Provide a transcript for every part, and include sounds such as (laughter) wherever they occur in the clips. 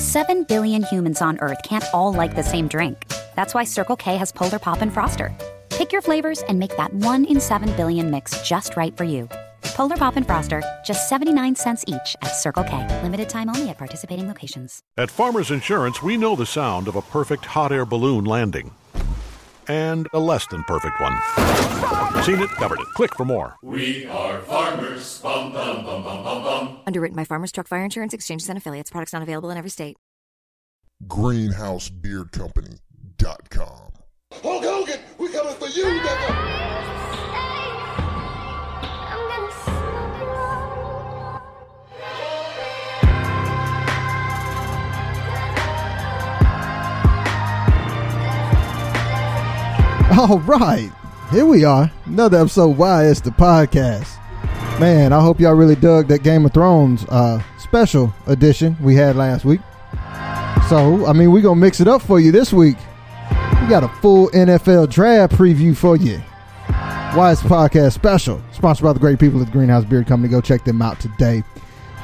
7 billion humans on Earth can't all like the same drink. That's why Circle K has Polar Pop and Froster. Pick your flavors and make that 1 in 7 billion mix just right for you. Polar Pop and Froster, just 79 cents each at Circle K. Limited time only at participating locations. At Farmers Insurance, we know the sound of a perfect hot air balloon landing and a less than perfect one. Seen it, covered it. Click for more. We are farmers. Bum, bum, bum, bum, bum, bum. Underwritten by Farmers Truck Fire Insurance Exchanges and Affiliates. Products not available in every state. GreenhouseBeardCompany.com. Hulk Hogan, we coming for you, nigga. All right, here we are. Another episode Why It's the Podcast. Man, I hope y'all really dug that Game of Thrones uh, special edition we had last week. So, I mean, we're going to mix it up for you this week. We got a full NFL draft preview for you. Why It's the Podcast special, sponsored by the great people at the Greenhouse Beer Company. Go check them out today.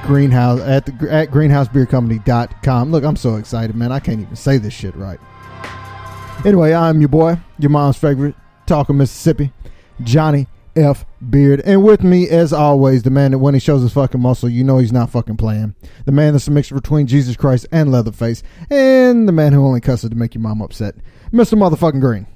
Greenhouse at the at greenhousebeercompany.com. Look, I'm so excited, man. I can't even say this shit right. Anyway, I'm your boy, your mom's favorite, talker Mississippi, Johnny F. Beard. And with me, as always, the man that when he shows his fucking muscle, you know he's not fucking playing. The man that's a mixture between Jesus Christ and Leatherface. And the man who only cusses to make your mom upset, Mr. Motherfucking Green.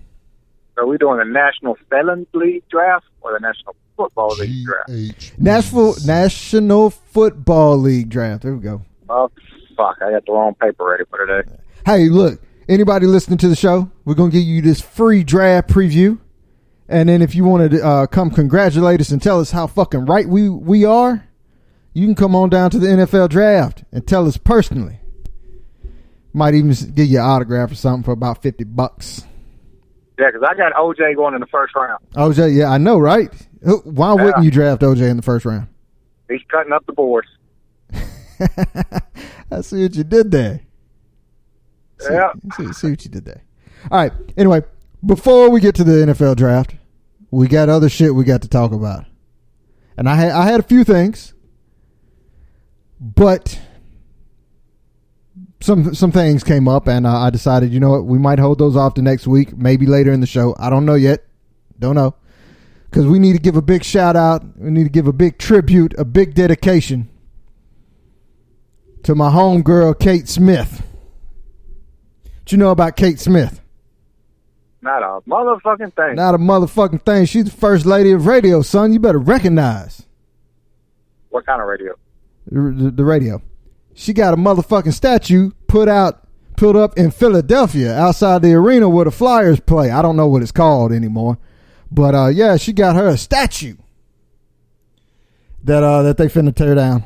Are we doing the National Felons League draft or the National Football League draft? Nashville National Football League draft. There we go. Oh, fuck. I got the wrong paper ready for today. Hey, look, anybody listening to the show, we're going to give you this free draft preview. And then if you want to uh, come congratulate us and tell us how fucking right we, we are, you can come on down to the NFL draft and tell us personally. Might even give you an autograph or something for about 50 bucks. Yeah, because I got OJ going in the first round. OJ, yeah, I know, right? Who- Why wouldn't Yeah. you draft OJ in the first round? He's cutting up the boards. (laughs) I see what you did there. See, Yeah. see, see what you did there. All right. Anyway, before we get to the NFL draft, we got other shit we got to talk about, and I had I had a few things, but some some things came up, and uh, I decided, you know what, we might hold those off to next week, maybe later in the show. I don't know yet. Don't know. Because we need to give a big shout out. We need to give a big tribute, a big dedication to my homegirl, Kate Smith. What you know about Kate Smith? Not a motherfucking thing. Not a motherfucking thing. She's the first lady of radio, son. You better recognize What kind of radio? the, the, the radio. She got a motherfucking statue put out, put up in Philadelphia outside the arena where the Flyers play. I don't know what it's called anymore, but uh, yeah, she got her a statue that uh, that they finna tear down.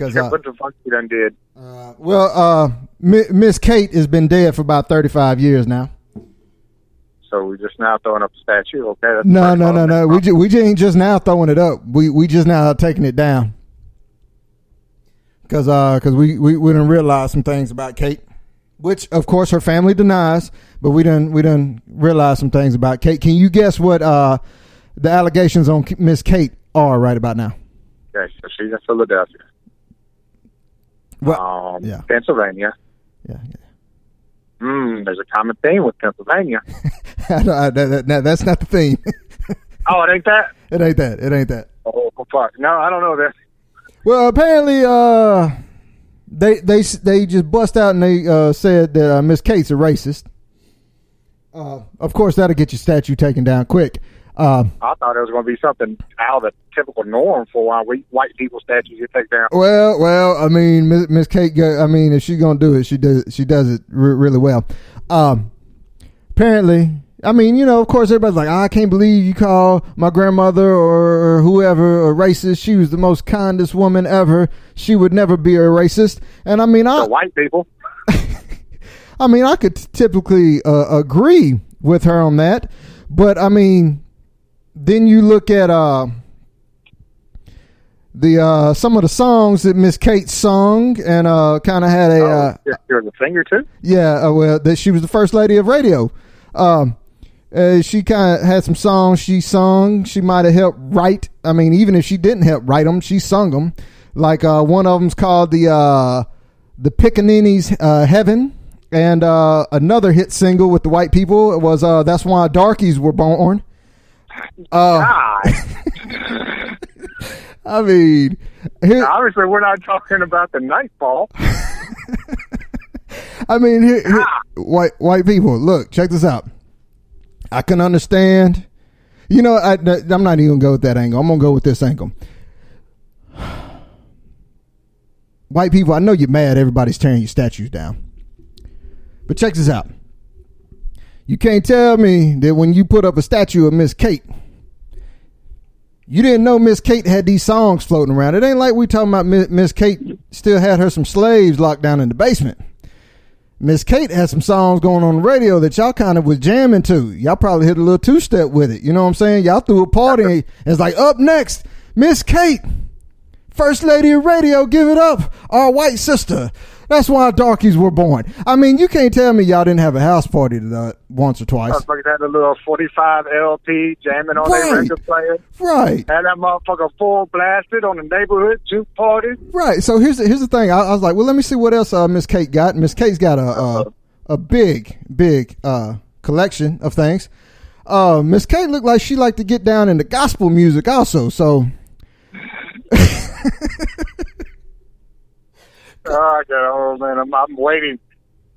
Cause uh, what the fuck you done did? Uh, well, uh, Miss Kate has been dead for about 35 years now. So we just now throwing up a statue. Okay. That's No, no, no, no. We ju- we just ain't just now throwing it up. We we just now taking it down. Cause uh, cause we we we didn't realize some things about Kate, which of course her family denies, but we didn't we didn't realize some things about Kate. Can you guess what uh the allegations on Miss Kate are right about now? Okay, so she's in Philadelphia. What? Um, yeah. Pennsylvania. Yeah, Hmm, there's a common theme with Pennsylvania. (laughs) yeah. that, that, that- that's not the theme. (laughs) oh, it ain't that? it ain't that. It ain't that. Oh, fuck. No, I don't know this. Well, apparently, uh, they they they just bust out and they uh, said that uh, Miss Kate's a racist. Uh, of course, that'll get your statue taken down quick. Uh, I thought it was going to be something out of the typical norm for why we white people statues you take down. well, well, I mean, Miss, Kate. go- I mean, if she's gonna do it, she does. She does it re- really well. Um, apparently, I mean, you know, of course, everybody's like, I can't believe you call my grandmother or, or whoever a racist. She was the most kindest woman ever. She would never be a racist. And I mean, I, The white people. (laughs) I mean, I could typically uh, agree with her on that, but I mean, then you look at uh, the uh, some of the songs that Miss Kate sung, and uh, kind of had a uh, oh, you're, you're the singer too. yeah, uh, well, that she was the first lady of radio. Um, uh, she kind of had some songs she sung. She might have helped write. I mean, even if she didn't help write them, she sung them. Like uh, one of them's called the uh, the Pickaninny's uh, Heaven, and uh, another hit single with the white people was uh, "That's Why Darkies Were Born." Uh, God, (laughs) I mean, here, obviously we're not talking about the nightfall. (laughs) I mean, here, here- white white people. Look, check this out. I can understand. You know, I, I'm not even gonna go with that angle. I'm gonna go with this angle. (sighs) White people, I know you're mad. Everybody's tearing your statues down, but check this out. You can't tell me that when you put up a statue of Miss Kate, you didn't know Miss Kate had these songs floating around. It ain't like we talking about Miss Kate still had her some slaves locked down in the basement. Miss Kate had some songs going on the radio that y'all kind of was jamming to. Y'all probably hit a little two step with it. You know what I'm saying? Y'all threw a party (laughs) it's like, up next, Miss Kate, First Lady of Radio, give it up. Our white sister. That's why darkies were born. I mean, you can't tell me y'all didn't have a house party uh, once or twice. Motherfuckers had a little 45 LP jamming on their Right. record player. Right. Had that motherfucker full blasted on the neighborhood juke party. Right. So here's the, here's the thing. I, I was like, well, let me see what else uh, Miss Kate got. Miss Kate's got a a, a big big uh, collection of things. Uh, Miss Kate looked like she liked to get down into gospel music also. So (laughs) Oh, I got old man. I'm, I'm waiting.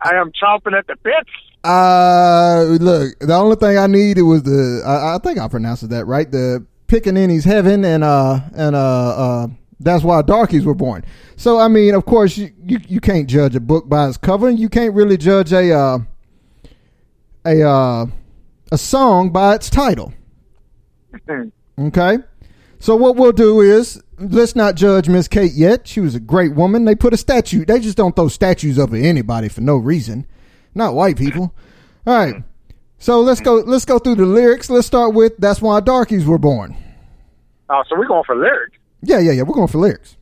I am chomping at the bits. uh, look, the only thing I needed was the I, I think I pronounced it that right. The Pickaninny's Heaven and uh and uh uh that's why darkies were born. So I mean, of course, you, you you can't judge a book by its cover. and You can't really judge a uh, a uh, a song by its title. (laughs) Okay, so what we'll do is let's not judge Miss Kate yet. She was a great woman. They put a statue. They just don't throw statues up at anybody for no reason. Not white people. (laughs) All right. So let's go. Let's go through the lyrics. Let's start with "That's Why Darkies Were Born." Oh, so we're going for lyrics. Yeah, yeah, yeah. We're going for lyrics.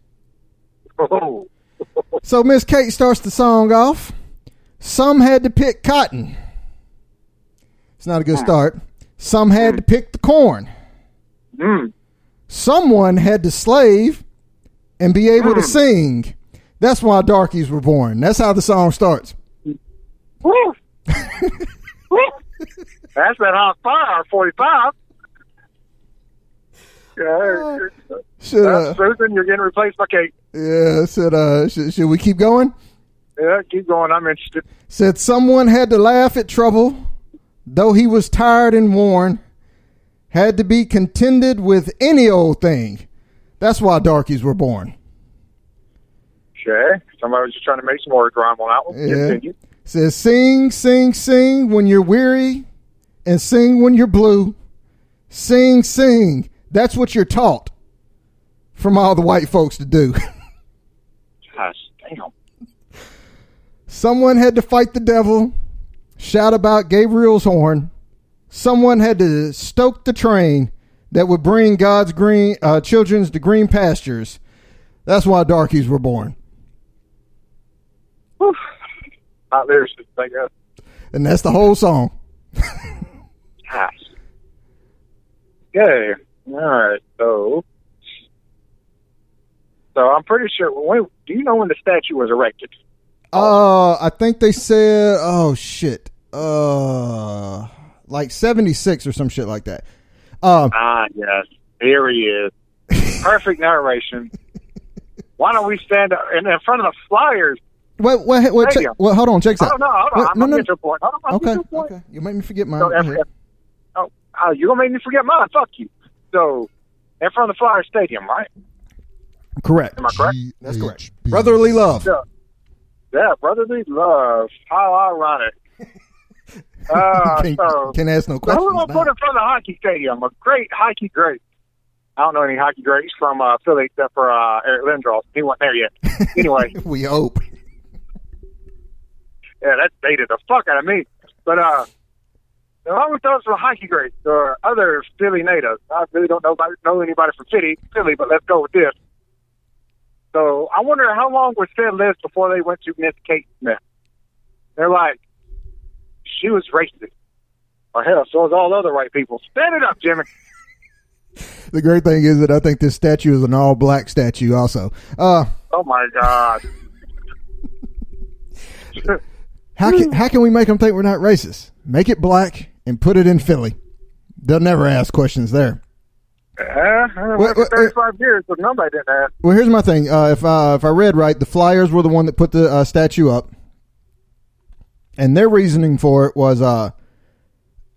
Oh, (laughs) So Miss Kate starts the song off. Some had to pick cotton. It's not a good start. Some had to pick the corn. mm. Someone had to slave and be able to sing. That's why darkies were born. That's how the song starts. That's that hot fire, 45. Yeah, Should that's uh, Susan, you're getting replaced by Kate. yeah, said uh, should, should we keep going? Yeah, keep going. I'm interested. Said someone had to laugh at trouble, though he was tired and worn. Had to be contended with any old thing. That's why darkies were born. Okay. Somebody was just trying to make some more grime on that one. Yeah. Continue. Says sing, sing, sing when you're weary, and sing when you're blue. Sing, sing. That's what you're taught from all the white folks to do. (laughs) Gosh, damn. Someone had to fight the devil, shout about Gabriel's horn. Someone had to stoke the train that would bring God's green uh, children's to green pastures. That's why darkies were born. Not lyricist, I guess. and that's the whole song. Gosh. Okay. All right. So, so I'm pretty sure. When, do you know when the statue was erected? Uh, I think they said, oh shit, uh, like seventy six or some shit like that. Um, Ah, yes. Here he is. Perfect narration. (laughs) Why don't we stand in, in front of the Flyers? wait, wait, wait, check, well, hold on, check this I out. don't. Hold on. Wait, I'm no, gonna no, get to a point. Hold on. Okay, get to point. okay, you made me forget mine. So, Go F- oh, oh, you're gonna make me forget mine. Fuck you. So, in front of the Flyer Stadium, right? Correct. Am I correct? That's correct. Brotherly love. Yeah. Yeah, brotherly love. How ironic. (laughs) Uh, can't, so, can't ask no so who questions. gonna put in front of the hockey stadium? A great hockey great. I don't know any hockey greats from uh, Philly except for uh, Eric Lindros. He wasn't there yet. (laughs) Anyway, we hope. yeah, that dated the fuck out of me. But uh, along with those from hockey greats or other Philly natives, I really don't know about, know anybody from Philly, Philly, but let's go with this. So I wonder how long was said list before they went to Miss Kate Smith. They're like, she was racist. Or hell, so was all other white people. Stand it up, Jimmy. the great thing is that I think this statue is an all black statue. Also, uh, Oh my god. how can how can we make them think we're not racist? Make it black and put it in Philly. They'll never ask questions there. Uh, I Wait, went 35 years, but nobody didn't ask. Well, here's my thing. Uh, if uh, if I read right, the Flyers were the one that put the uh, statue up, and their reasoning for it was uh,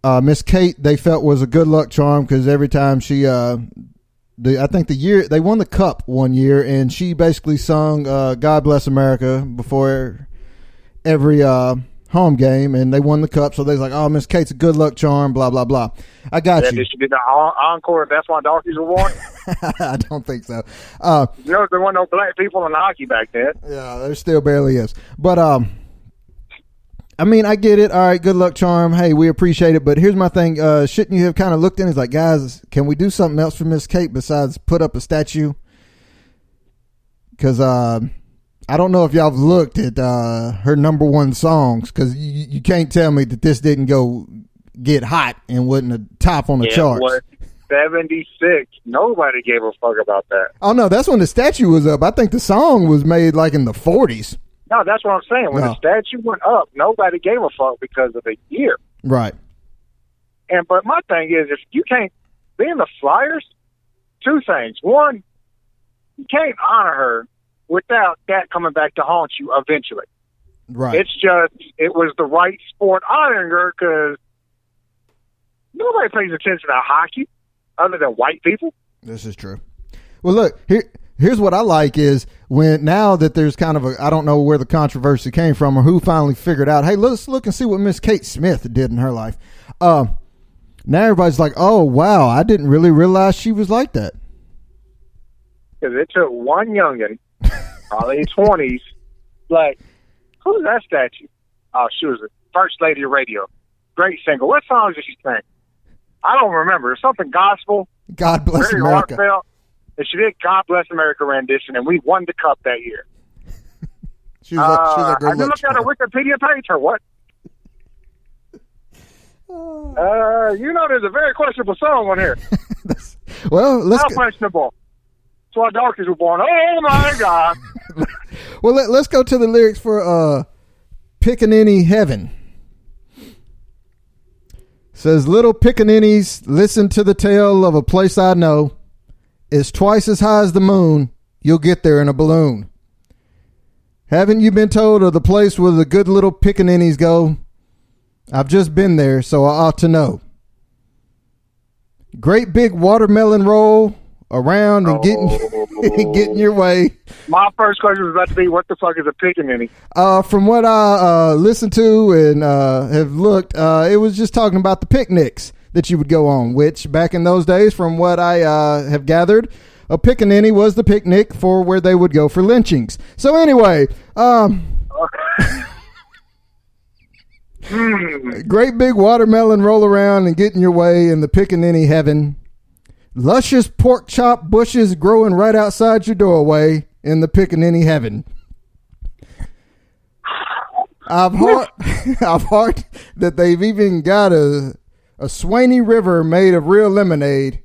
uh, Miss Kate. They felt was a good luck charm because every time she, uh, the I think the year they won the cup one year, and she basically sung uh, "God Bless America" before every uh, home game, and they won the cup. So they was like, "Oh, Miss Kate's a good luck charm." Blah blah blah. I got That you. this should be the en- encore. That's why donkeys were born. (laughs) I don't think so. Uh, you know, there weren't no black people in hockey back then. Yeah, there still barely is. But um I mean, I get it. All right, good luck, charm. Hey, we appreciate it. But here's my thing. Uh, shouldn't you have kind of looked in? It's like, guys, can we do something else for Miss Kate besides put up a statue? Because uh, I don't know if y'all have looked at uh, her number one songs. Because you, you can't tell me that this didn't go get hot and wasn't a top on the It charts. was 76. Nobody gave a fuck about that. Oh no, that's when the statue was up. I think the song was made like in the 40s. No, that's what I'm saying. When No. the statue went up, nobody gave a fuck because of the year. Right. And but my thing is, if you can't be in the Flyers, two things. One, you can't honor her without that coming back to haunt you eventually. Right. It's just it was the right sport honoring her because nobody pays attention to hockey other than white people. This is true. Well, look here. Here's what I like is when now that there's kind of a I don't know where the controversy came from or who finally figured out. Hey, let's look and see what Miss Kate Smith did in her life. Uh, now everybody's like, oh wow, I didn't really realize she was like that. Because it took one youngin, probably twenties, like, who's that statue? Oh, she was the first lady of radio. Great singer. What songs did she sing? I don't remember. Something gospel. God bless America. heartfelt. And she did God Bless America rendition, and we won the cup that year. (laughs) She was a, she was Uh, a good look looked at her. Wikipedia page or what? (laughs) Uh, you know, there's a very questionable song on here. (laughs) Well, let's How go, questionable? That's why donkeys were born. Oh my God! well let, let's go to the lyrics for uh, Pickaninny Heaven. Says little pickaninnies, listen to the tale of a place I know. It's twice as high as the moon. You'll get there in a balloon. Haven't you been told of the place where the good little pickaninnies go? I've just been there, so I ought to know. Great big watermelon roll around and getting (laughs) getting your way. My first question was about to be, what the fuck is a pickaninny? Uh, from what I uh, listened to and uh, have looked, uh, it was just talking about the picnics that you would go on. Which back in those days, from what I uh, have gathered, a pickaninny was the picnic for where they would go for lynchings. So anyway, um, (laughs) great big watermelon roll around and get in your way in the pickaninny heaven. Luscious pork chop bushes growing right outside your doorway in the pickaninny heaven. I've heard, (laughs) I've heard that they've even got a a Swanee River made of real lemonade,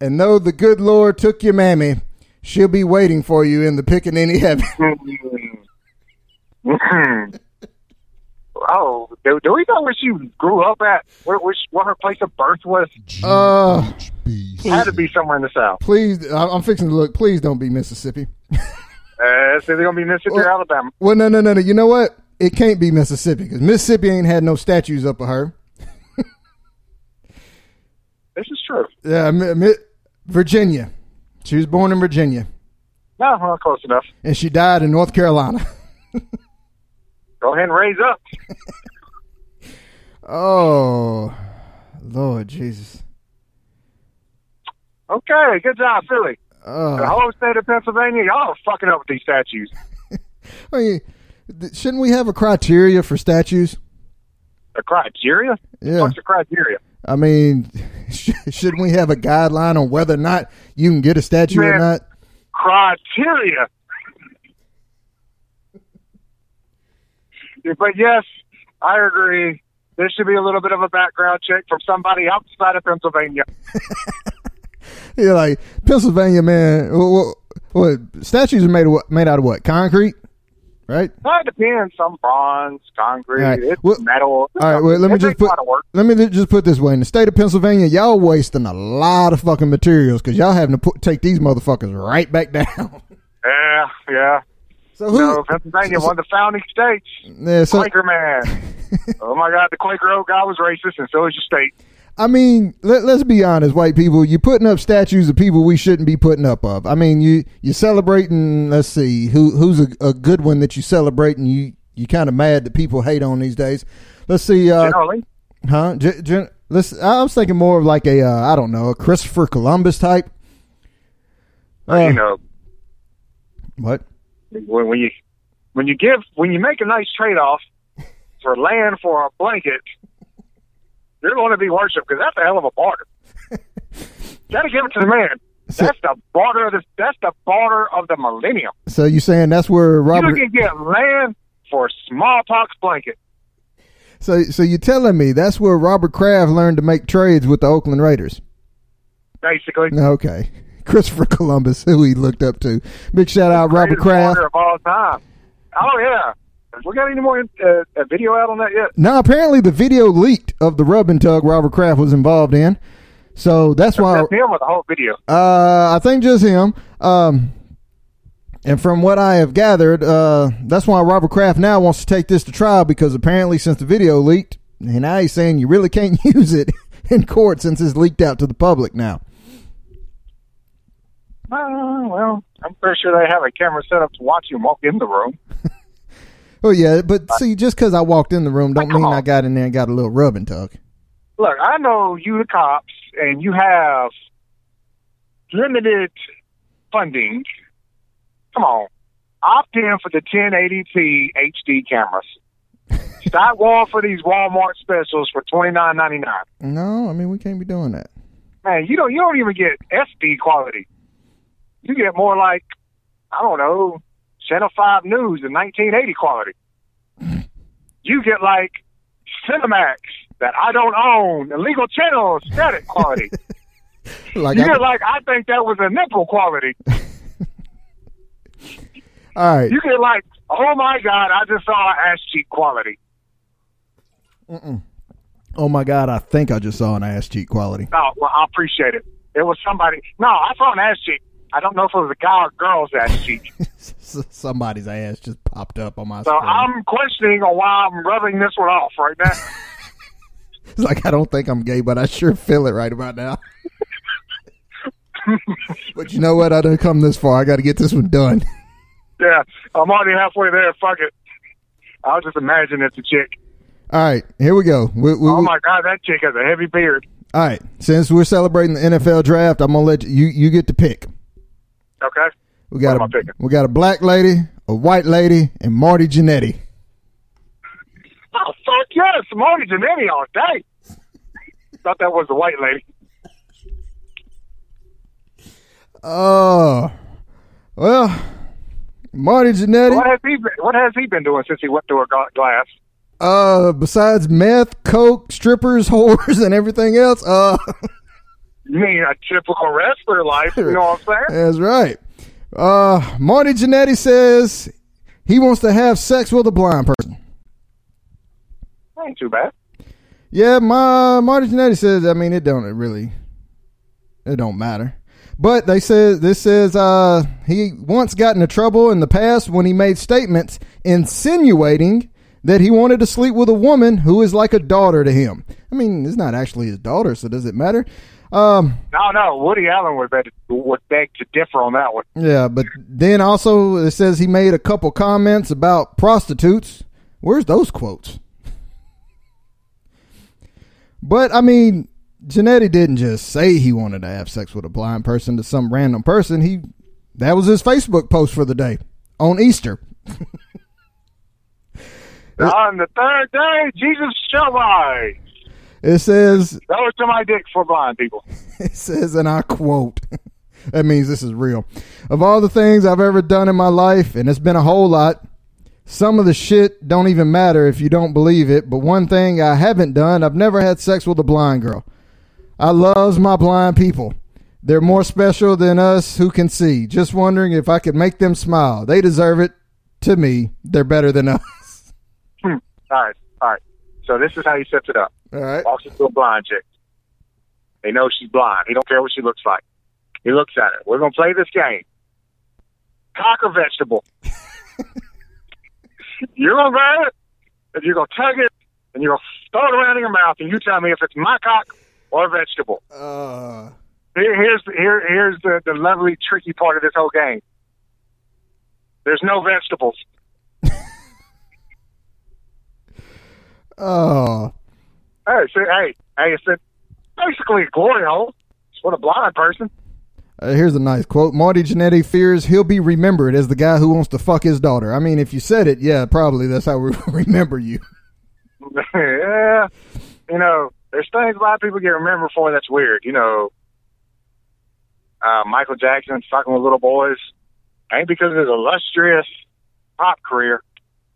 and though the good Lord took your mammy, she'll be waiting for you in the pickaninny (laughs) heaven. (laughs) oh, do, do we know where she grew up at? Where, which, what her place of birth was? Uh. Had to be somewhere in the south. please, I'm fixing to look. Please don't be Mississippi. Uh, so they're gonna be Mississippi or Alabama. Well, no, no, no, no. You know what? It can't be Mississippi because Mississippi ain't had no statues up of her. This is true. Yeah, Mi- Virginia. She was born in Virginia, No, well, close enough. and she died in North Carolina. (laughs) Go ahead and raise up. (laughs) Oh, Lord Jesus. Okay, good job, Philly. The Uh, whole state of Pennsylvania, y'all are fucking up with these statues. (laughs) I mean, shouldn't we have a criteria for statues? A criteria? Yeah. What's the criteria? I mean, (laughs) sh- shouldn't we have a guideline on whether or not you can get a statue or not? Criteria. but yes, I agree. There should be a little bit of a background check from somebody outside of Pennsylvania. (laughs) You're like Pennsylvania, man. What, what, statues are made of what? Made out of what? Concrete, right? Well, it depends. Some bronze, concrete, All right. it's Well- metal. All right, well, let me just put a lot of work. let me just put this way: in the state of Pennsylvania, y'all wasting a lot of fucking materials because y'all having to put, take these motherfuckers right back (laughs) down. Yeah, yeah. So who? No, Pennsylvania, so- one of the founding states. yeah, so Quaker man. (laughs) oh my God, the Quaker Oak guy was racist, and so is your state. I mean, let, let's be honest, white people. You're putting up statues of people we shouldn't be putting up of. I mean, you you're celebrating. Let's see, who who's a, a good one that you celebrate, and you you kind of mad that people hate on these days. Let's see, uh, Generally, huh? Gen, gen, let's. I was thinking more of like a uh, I don't know, a Christopher Columbus type. Uh, you know, what? when, when you when you give when you make a nice trade off for land for a blanket, you're going to be worshipped because that's a hell of a barter. (laughs) Got to give it to the man. So- That's the barter of the that's the barter of the millennium. So you're saying that's where You Robert? can get land for smallpox blanket. So so you telling me that's where Robert Kraft learned to make trades with the Oakland Raiders? Basically, Okay. (laughs) Christopher Columbus, who he looked up to. Big shout out, Robert Kraft. of all time. Oh yeah. We got any more uh, a video out on that yet? Now, apparently, the video leaked of the rub and tug Robert Kraft was involved in. So that's why That's him with the whole video. uh, I think just him. Um, and from what I have gathered, uh, that's why Robert Kraft now wants to take this to trial because apparently, since the video leaked, and now he's saying you really can't (laughs) use it in court since it's leaked out to the public now. Uh, well, I'm pretty sure they have a camera set up to watch you walk in the room. (laughs) Oh yeah, but see, just because I walked in the room don't mean I got in there and got a little rub and tug. Look, I know you the cops, and you have limited funding. Come on, opt in for the 1080p HD cameras. (laughs) Stop going for these Walmart specials for twenty nine ninety nine. No, I mean we can't be doing that. Man, you don't you don't even get SD quality. You get more like I don't know, Channel Five News in nineteen eighty quality. You get like Cinemax that I don't own, illegal channel static quality. (laughs) Like, You I, get like I think that was a nipple quality. (laughs) all right, You get like, oh my god, I just saw an ass cheek quality. oh my god, I think I just saw an ass cheek quality. Oh, well, I appreciate it. It was somebody. No, I saw an ass cheek. I don't know if it was a guy or girl's ass cheek. (laughs) Somebody's ass just popped up on my So screen. I'm questioning on why I'm rubbing this one off right now. (laughs) (laughs) It's like I don't think I'm gay, but I sure feel it right about now. but you know what? I done come this far. I got to get this one done. yeah, I'm already halfway there. Fuck it. I'll just imagine it's a chick. All right, here we go. We, we, Oh my god, that chick has a heavy beard. All right, since we're celebrating the NFL draft, I'm gonna let you. You, you get to pick. Okay. We got What am I a we got a black lady, a white lady, and Marty Jannetty. Oh fuck yes, Marty Jannetty all day. Thought that was the white lady. Oh, well, Marty What has he been, What has he been doing since he went through a glass? Uh, besides meth, coke, strippers, (laughs) whores, and everything else. Uh, (laughs) mean a typical wrestler life? You know what I'm saying? (laughs) that's right. Uh, Marty Jannetty says he wants to have sex with a blind person. Ain't too bad. Yeah, my Marty Jannetty says. I mean, it don't really, it don't matter. But they said this says uh, he once got into trouble in the past when he made statements insinuating that he wanted to sleep with a woman who is like a daughter to him. I mean, it's not actually his daughter, so does it matter? Um, No, no. Woody Allen would beg, would beg to differ on that one. yeah, but then also it says he made a couple comments about prostitutes. Where's those quotes? But I mean, Jannetty didn't just say he wanted to have sex with a blind person to some random person. He that was his Facebook post for the day on Easter. (laughs) On the third day, Jesus shall rise. It says That was to my dick for blind people. (laughs) it says, and I quote, (laughs) that means this is real. Of all the things I've ever done in my life, and it's been a whole lot, some of the shit don't even matter if you don't believe it. But one thing I haven't done, I've never had sex with a blind girl. I loves my blind people. They're more special than us who can see. Just wondering if I could make them smile. They deserve it. To me, they're better than (laughs) us. Hmm. All right, all right. So this is how he sets it up. All right. Walks into a blind chick. They know she's blind. He don't care what she looks like. He looks at her. We're gonna play this game. Cock or vegetable? (laughs) you're gonna grab it, and you're gonna tug it, and you're gonna throw it around in your mouth, and you tell me if it's my cock or a vegetable. Uh, Here, here's here, here's the, the lovely, tricky part of this whole game. There's no vegetables. (laughs) oh, Hey, so, hey, hey, it's a, basically a glory hole. It's for the blind person. Uh, here's a nice quote. Marty Jannetty fears he'll be remembered as the guy who wants to fuck his daughter. I mean, if you said it, yeah, probably that's how we (laughs) remember you. (laughs) yeah, you know, there's things a lot of people get remembered for that's weird. You know, uh, Michael Jackson fucking with little boys ain't because of his illustrious pop career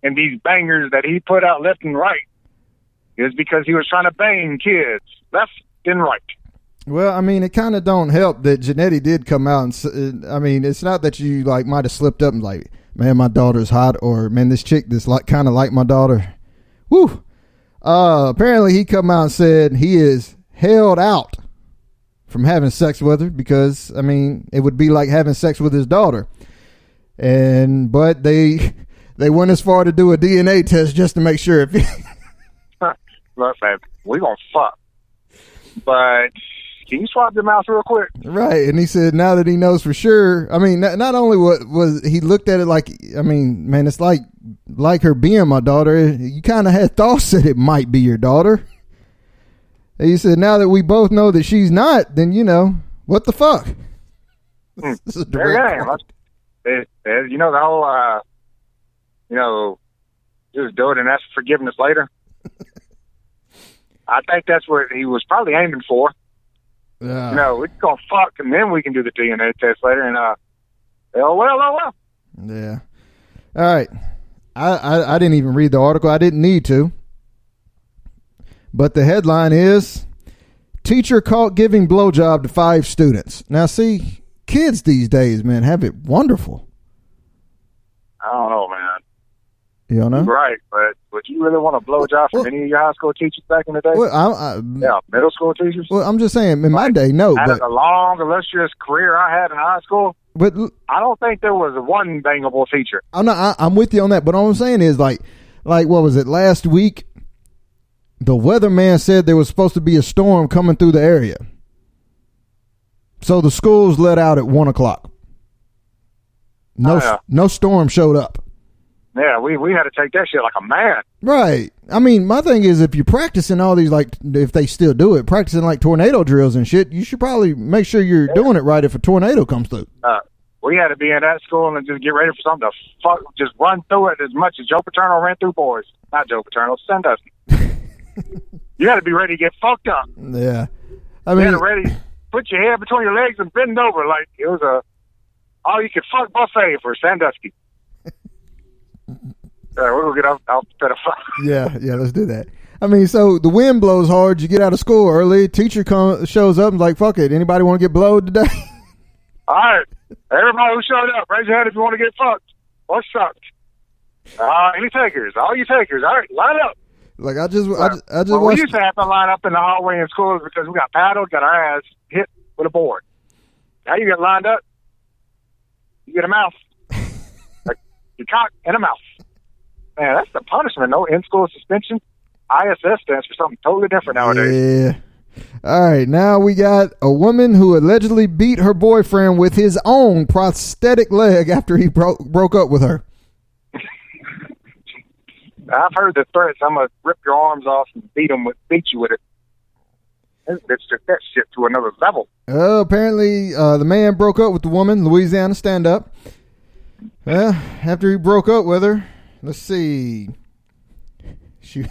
and these bangers that he put out left and right. Is because he was trying to bang kids left and right. Well, I mean, it kind of don't help that Jannetty did come out and. uh, I mean, it's not that you like might have slipped up and like, man, my daughter's hot, or man, this chick that's like kind of like my daughter. Woo. Uh, apparently, he come out and said he is held out from having sex with her because I mean, it would be like having sex with his daughter. And but they (laughs) they went as far to do a DNA test just to make sure if. (laughs) Look, man, we gonna fuck, but can you swap your mouth real quick? Right, and he said now that he knows for sure. I mean, not, not only what was he looked at it like. I mean, man, it's like like her being my daughter. You kind of had thoughts that it might be your daughter. And he said now that we both know that she's not, then you know what the fuck. (laughs) This is There direct you quote. It- it- you know the whole, uh, you know, just do it and ask for forgiveness later. (laughs) I think that's what he was probably aiming for. Yeah. You know, we're gonna fuck and then we can do the DNA test later. And uh, oh well, oh well. Yeah. All right. I, I I didn't even read the article. I didn't need to. But the headline is Teacher caught giving blowjob to five students. Now see, kids these days, man, have it wonderful. I don't know, man. You know? Right, but would you really want to blow a blowjob from Well- any of your high school teachers back in the day? Well, I, I, yeah, middle school teachers. well, I'm just saying, in my day, no, Out of but the long, illustrious career I had in high school, but I don't think there was one bangable teacher. I'm not. I, I'm with you on that. But all I'm saying is, like, like what was it last week? The weatherman said there was supposed to be a storm coming through the area, so the schools let out at one o'clock. No, Oh, yeah. no storm showed up. Yeah, we we had to take that shit like a man. Right. I mean, my thing is, if you're practicing all these, like, if they still do it, practicing like tornado drills and shit, you should probably make sure you're doing it right if a tornado comes through. Uh, we had to be in that school and just get ready for something to fuck, just run through it as much as Joe Paterno ran through boys. Not Joe Paterno, Sandusky. (laughs) you got to be ready to get fucked up. Yeah. I mean, ready put your head between your legs and bend over like it was a all you could fuck buffet for Sandusky. All right, we're gonna get off off the pedophile. (laughs) Yeah, yeah, let's do that. I mean, so the wind blows hard. You get out of school early. Teacher comes, shows up and like, "Fuck it, anybody want to get blowed today?" (laughs) All right, everybody who showed up, raise your hand if you want to get fucked or sucked. Uh, any takers? All you takers. All right, line up. like I just, I just, I just well, we used to have to line up in the hallway in schools because we got paddled, got our ass hit with a board. Now you get lined up, you get a mouth, your cock and a mouth. Man, that's the punishment. No in-school suspension. ISS stands for something totally different nowadays. Yeah. All right, now we got a woman who allegedly beat her boyfriend with his own prosthetic leg after he broke broke up with her. (laughs) I've heard the threats. I'm gonna rip your arms off and beat them with, beat you with it. It's just that shit to another level. Uh, apparently, uh, the man broke up with the woman, Louisiana stand up. Well, after he broke up with her, let's see. She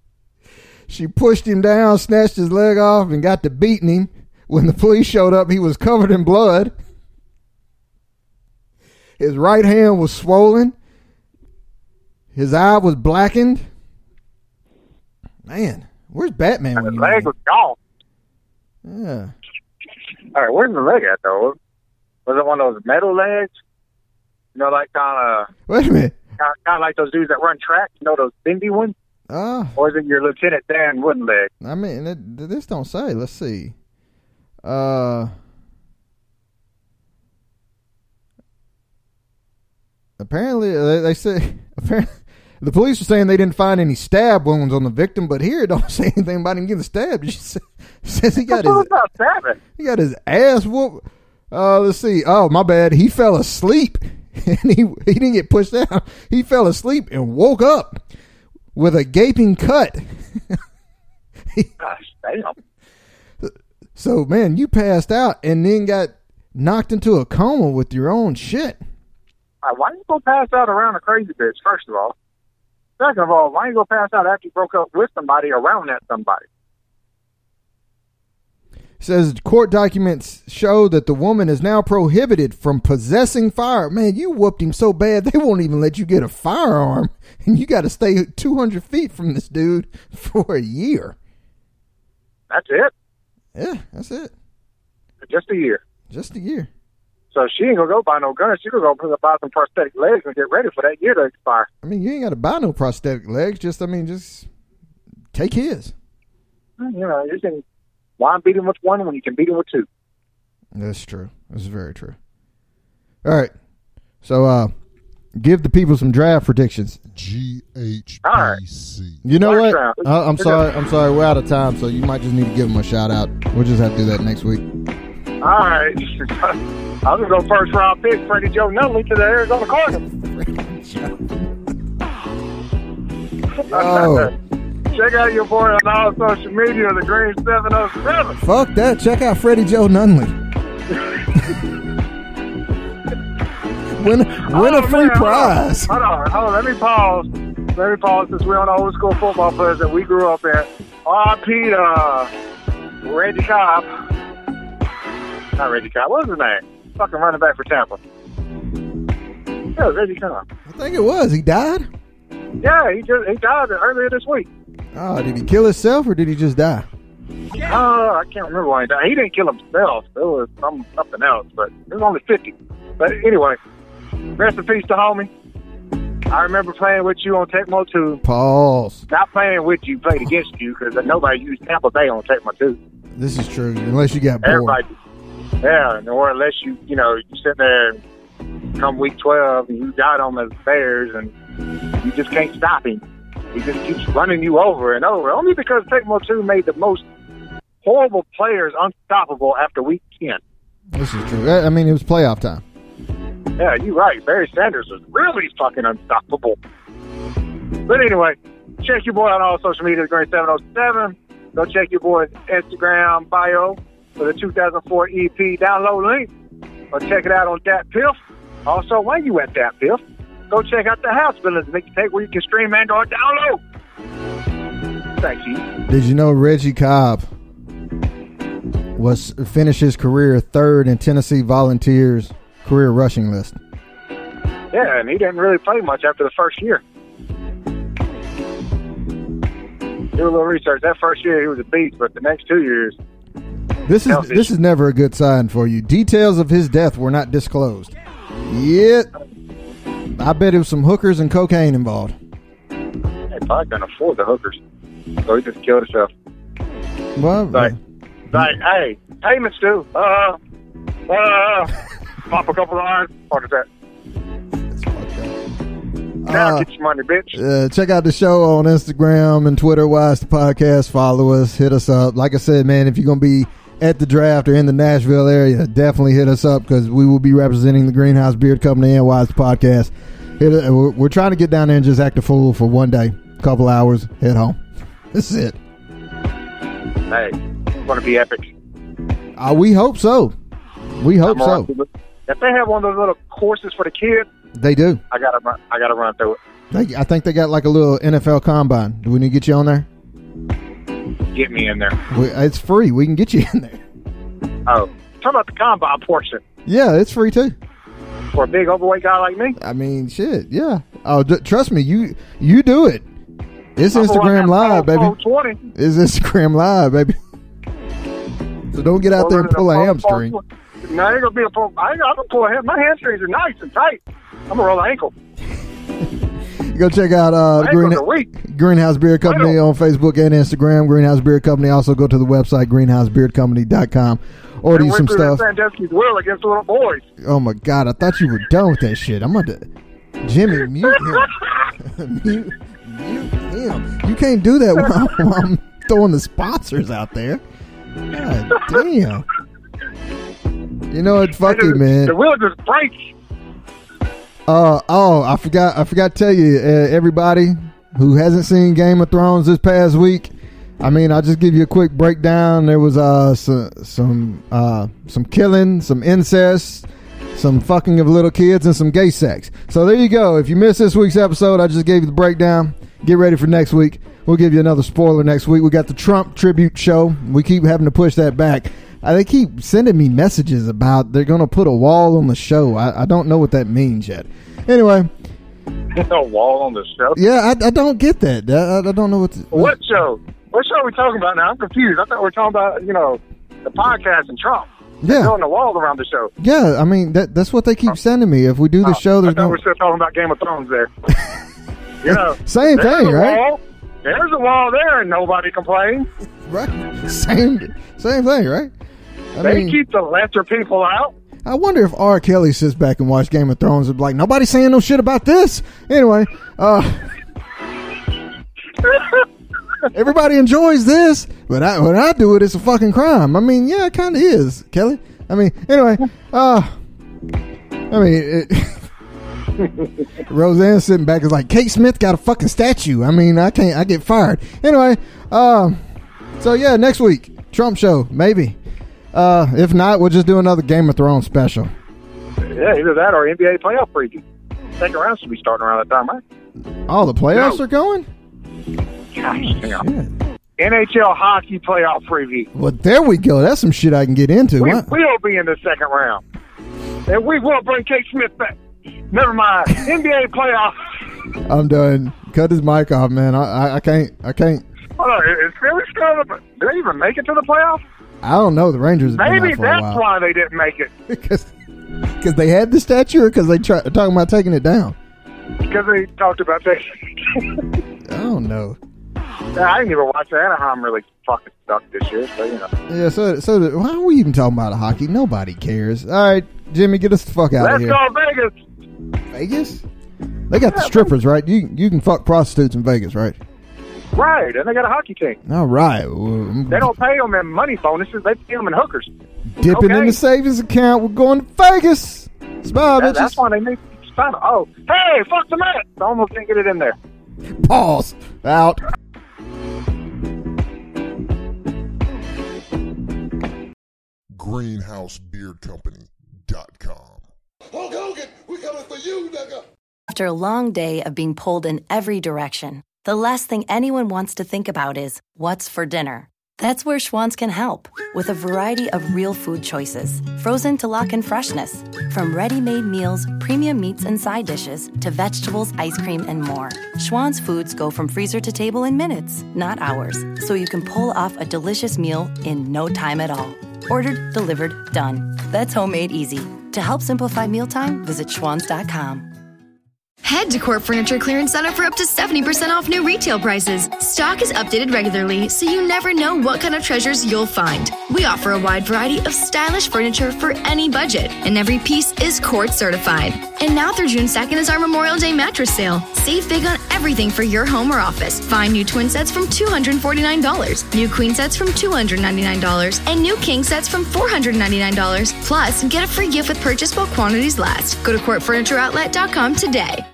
(laughs) she pushed him down, snatched his leg off, and got to beating him. When the police showed up, he was covered in blood. His right hand was swollen. His eye was blackened. Man, where's Batman And when the you leg need him? was gone. Yeah. All right, where's the leg at though? Was it one of those metal legs? You know, like kind of Wait a minute. kind of like those dudes that run track. You know, those bendy ones, Ah, or is it your Lieutenant Dan wooden leg? I mean, it, this don't say. Let's see. Uh, apparently, they, they say (laughs) apparently the police are saying they didn't find any stab wounds on the victim, but here it don't (laughs) say anything about him getting stabbed. It just (laughs) says he got What his he got his ass whooped. Uh, let's see. Oh, my bad. He fell asleep, (laughs) and he he didn't get pushed down. He fell asleep and woke up with a gaping cut. Gosh, damn. So man, you passed out and then got knocked into a coma with your own shit. Right, why you go pass out around a crazy bitch? First of all, second of all, why you go pass out after you broke up with somebody around that somebody? Says court documents show that the woman is now prohibited from possessing fire. Man, you whooped him so bad they won't even let you get a firearm, (laughs) and you got to stay 200 feet from this dude (laughs) for a year. That's it. Yeah, that's it. Just a year. Just a year. So she ain't gonna go buy no guns. She gonna go buy some prosthetic legs and get ready for that year to expire. I mean, you ain't got to buy no prosthetic legs. Just, I mean, just take his. Mm, you know, you can why beat him with one when you can beat him with two? That's true. That's very true. All right. So, uh, give the people some draft predictions. GHBC. You know First what? round. Uh, I'm sorry. I'm sorry. We're out of time, so you might just need to give them a shout out. We'll just have to do that next week. All right. (laughs) I'm gonna go first round pick Freddie Joe Nunley to the Arizona Cardinals. (laughs) Oh, Check out your boy on all social media, the Green Seven Oh Seven. fuck that! Check out Freddie Joe Nunley. (laughs) win, win Oh, a free man, prize. Hold on, hold on. Let me pause. Let me pause since we're on the old school football players that we grew up in. R.P. uh, Reggie Cobb. Not Reggie Cobb. What was his name? Fucking running back for Tampa. Yeah, Reggie Cobb. I think it was. He died. Yeah, he just he died earlier this week. Oh, did he kill himself or did he just die? Oh, I can't remember why he died. He didn't kill himself. It was some, something else, but it was only 50. But anyway, rest in peace to homie. I remember playing with you on Tecmo 2. Pause. Not playing with you, played against you because nobody used Tampa Bay on Tecmo 2. This is true. Unless you got bored. Everybody. Yeah, or unless you, you know, you sit there come week 12 and you got on the Bears and you just can't stop him. He just keeps running you over and over. Only because Tecmo 2 made the most horrible players unstoppable after week 10. This is true. I mean, it was playoff time. Yeah, you're right. Barry Sanders was really fucking unstoppable. But anyway, check your boy on all social media, Green 707. Go check your boy's Instagram bio for the 2004 EP download link. Or check it out on Dat Piff. Also, when you at Dat Piff, go check out the House Villains mixtape where you can stream and or download. Thank you. Did you know Reggie Cobb was finished his career third in Tennessee Volunteers career rushing list? Yeah, and he didn't really play much after the first year. Do a little research. That first year he was a beast, but the next two years, This is this is never a good sign for you. Details of his death were not disclosed. Yet, I bet it was some hookers and cocaine involved. they probably couldn't afford the hookers, so he just killed himself. Well, Right. Like, hey, payments due. Uh, uh, pop a couple of irons. What is that? Now Uh, get your money, bitch. uh, check out the show on Instagram and Twitter. Watch the podcast. Follow us. Hit us up. Like I said, man, if you're gonna be at the draft or in the Nashville area, definitely hit us up because we will be representing the Greenhouse Beard Company and Wise Podcast. We're, trying to get down there and just act a fool for one day, couple hours, head home. This is it. Hey, it's going to be epic. Uh, we hope so. We hope so. If they have one of those little courses for the kids, They do. I gotta run. I gotta run through it. They, I think they got like a little NFL combine. Do we need to get you on there? Get me in there. It's free. We can get you (laughs) in there. Oh, talk about the combine portion Yeah, it's free too. for a big overweight guy like me. I mean, shit. Yeah. Oh, d- trust me. You you do it. It's I'm Instagram Live, baby. 420. It's Instagram Live, baby. So don't get out there and pull a hamstring. No, ain't gonna be a pull. I ain't gonna pull a ham. My hamstrings are nice and tight. I'm gonna roll an ankle. Go check out uh, Green. Greenhouse Beard Company on Facebook and Instagram. Greenhouse Beard Company. Also go to the website greenhousebeardcompany.com. Order you some stuff. will against little boys. Oh my god, I thought you were done with that shit. I'm gonna Jimmy mute him. (laughs) mute, mute him. You can't do that while, while I'm throwing the sponsors out there. God damn. You know what? (laughs) Fuck man. The wheel just breaks. Uh oh, I forgot. I forgot to tell you, uh, everybody who hasn't seen Game of Thrones this past week. I mean, I'll just give you a quick breakdown. There was uh some some uh some killing, some incest, some fucking of little kids, and some gay sex. So there you go. If you missed this week's episode, I just gave you the breakdown. Get ready for next week. We'll give you another spoiler next week. We got the Trump tribute show. We keep having to push that back. Uh, they keep sending me messages about they're going to put a wall on the show. I, I don't know what that means yet. Anyway, a wall on the show. yeah, I, I don't get that. I, I don't know what. To, What show? What show are we talking about now? I'm confused. I thought we were talking about, you know, the podcast and Trump. Yeah, Building the walls around the show. yeah. I mean that that's what they keep sending me. If we do the show, Oh, I there's thought no We're still talking about Game of Thrones there. (laughs) you know, same thing, right? Wall. There's a wall there, and nobody complains. (laughs) Right. Same same thing, right? I They mean, keep the lesser people out. I wonder if R. Kelly sits back and watches Game of Thrones and be like, nobody's saying no shit about this. Anyway, uh, (laughs) everybody enjoys this, but I, when I do it, it's a fucking crime. I mean, yeah, it kind of is, Kelly. I mean, anyway, uh, I mean, it, (laughs) Roseanne sitting back is like, Kate Smith got a fucking statue. I mean, I can't, I get fired. Anyway, um, so yeah, next week, Trump show, maybe. Uh, if not, we'll just do another Game of Thrones special. Yeah, either that or NBA playoff preview. Second round should be starting around that time, right? Oh, the playoffs No. are going? Gosh, damn. NHL hockey playoff preview. Well, there we go. That's some shit I can get into. We What? will be in the second round. And we will bring Kate Smith back. Never mind. (laughs) NBA playoff. I'm done. Cut his mic off, man. I, I, I can't. I can't. Hold on. Is Philly still Did they even make it to the playoffs? I don't know. The Rangers Maybe out for a that's why they didn't make it. (laughs) because because they had the statue, or because they try, talking about taking it down. Because they talked about that. I don't know. I didn't even watch Anaheim really fucking suck this year, so you know. Yeah. So so the, why are we even talking about hockey? Nobody cares. All right, Jimmy, get us the fuck out of here. Let's go Vegas. Vegas. They got the strippers, right? You you can fuck prostitutes in Vegas, right? Right, and they got a hockey team. All right. Well, They don't pay them in money bonuses. They pay them in hookers. dipping in the savings account. We're going to Vegas. Smile, That- bitches. that's why they need to sign. Oh, hey, fuck the Mets. I almost didn't get it in there. Pause. Out. GreenhouseBeardCompany.com. Hulk Hogan, we coming for you, nigga. After a long day of being pulled in every direction, the last thing anyone wants to think about is what's for dinner. That's where Schwan's can help with a variety of real food choices, frozen to lock in freshness. From ready made meals, premium meats, and side dishes to vegetables, ice cream, and more. Schwan's foods go from freezer to table in minutes, not hours, so you can pull off a delicious meal in no time at all. Ordered, delivered, done. That's homemade easy. To help simplify mealtime, visit schwans.com. Head to CORT Furniture Clearance Center for up to 70% off new retail prices. Stock is updated regularly, so you never know what kind of treasures you'll find. We offer a wide variety of stylish furniture for any budget, and every piece is CORT certified. And now through June 2nd is our Memorial Day mattress sale. Save big on everything for your home or office. Find new twin sets from $249, new queen sets from $299, and new king sets from $499. Plus, get a free gift with purchase while quantities last. Go to cortfurnitureoutlet.com today.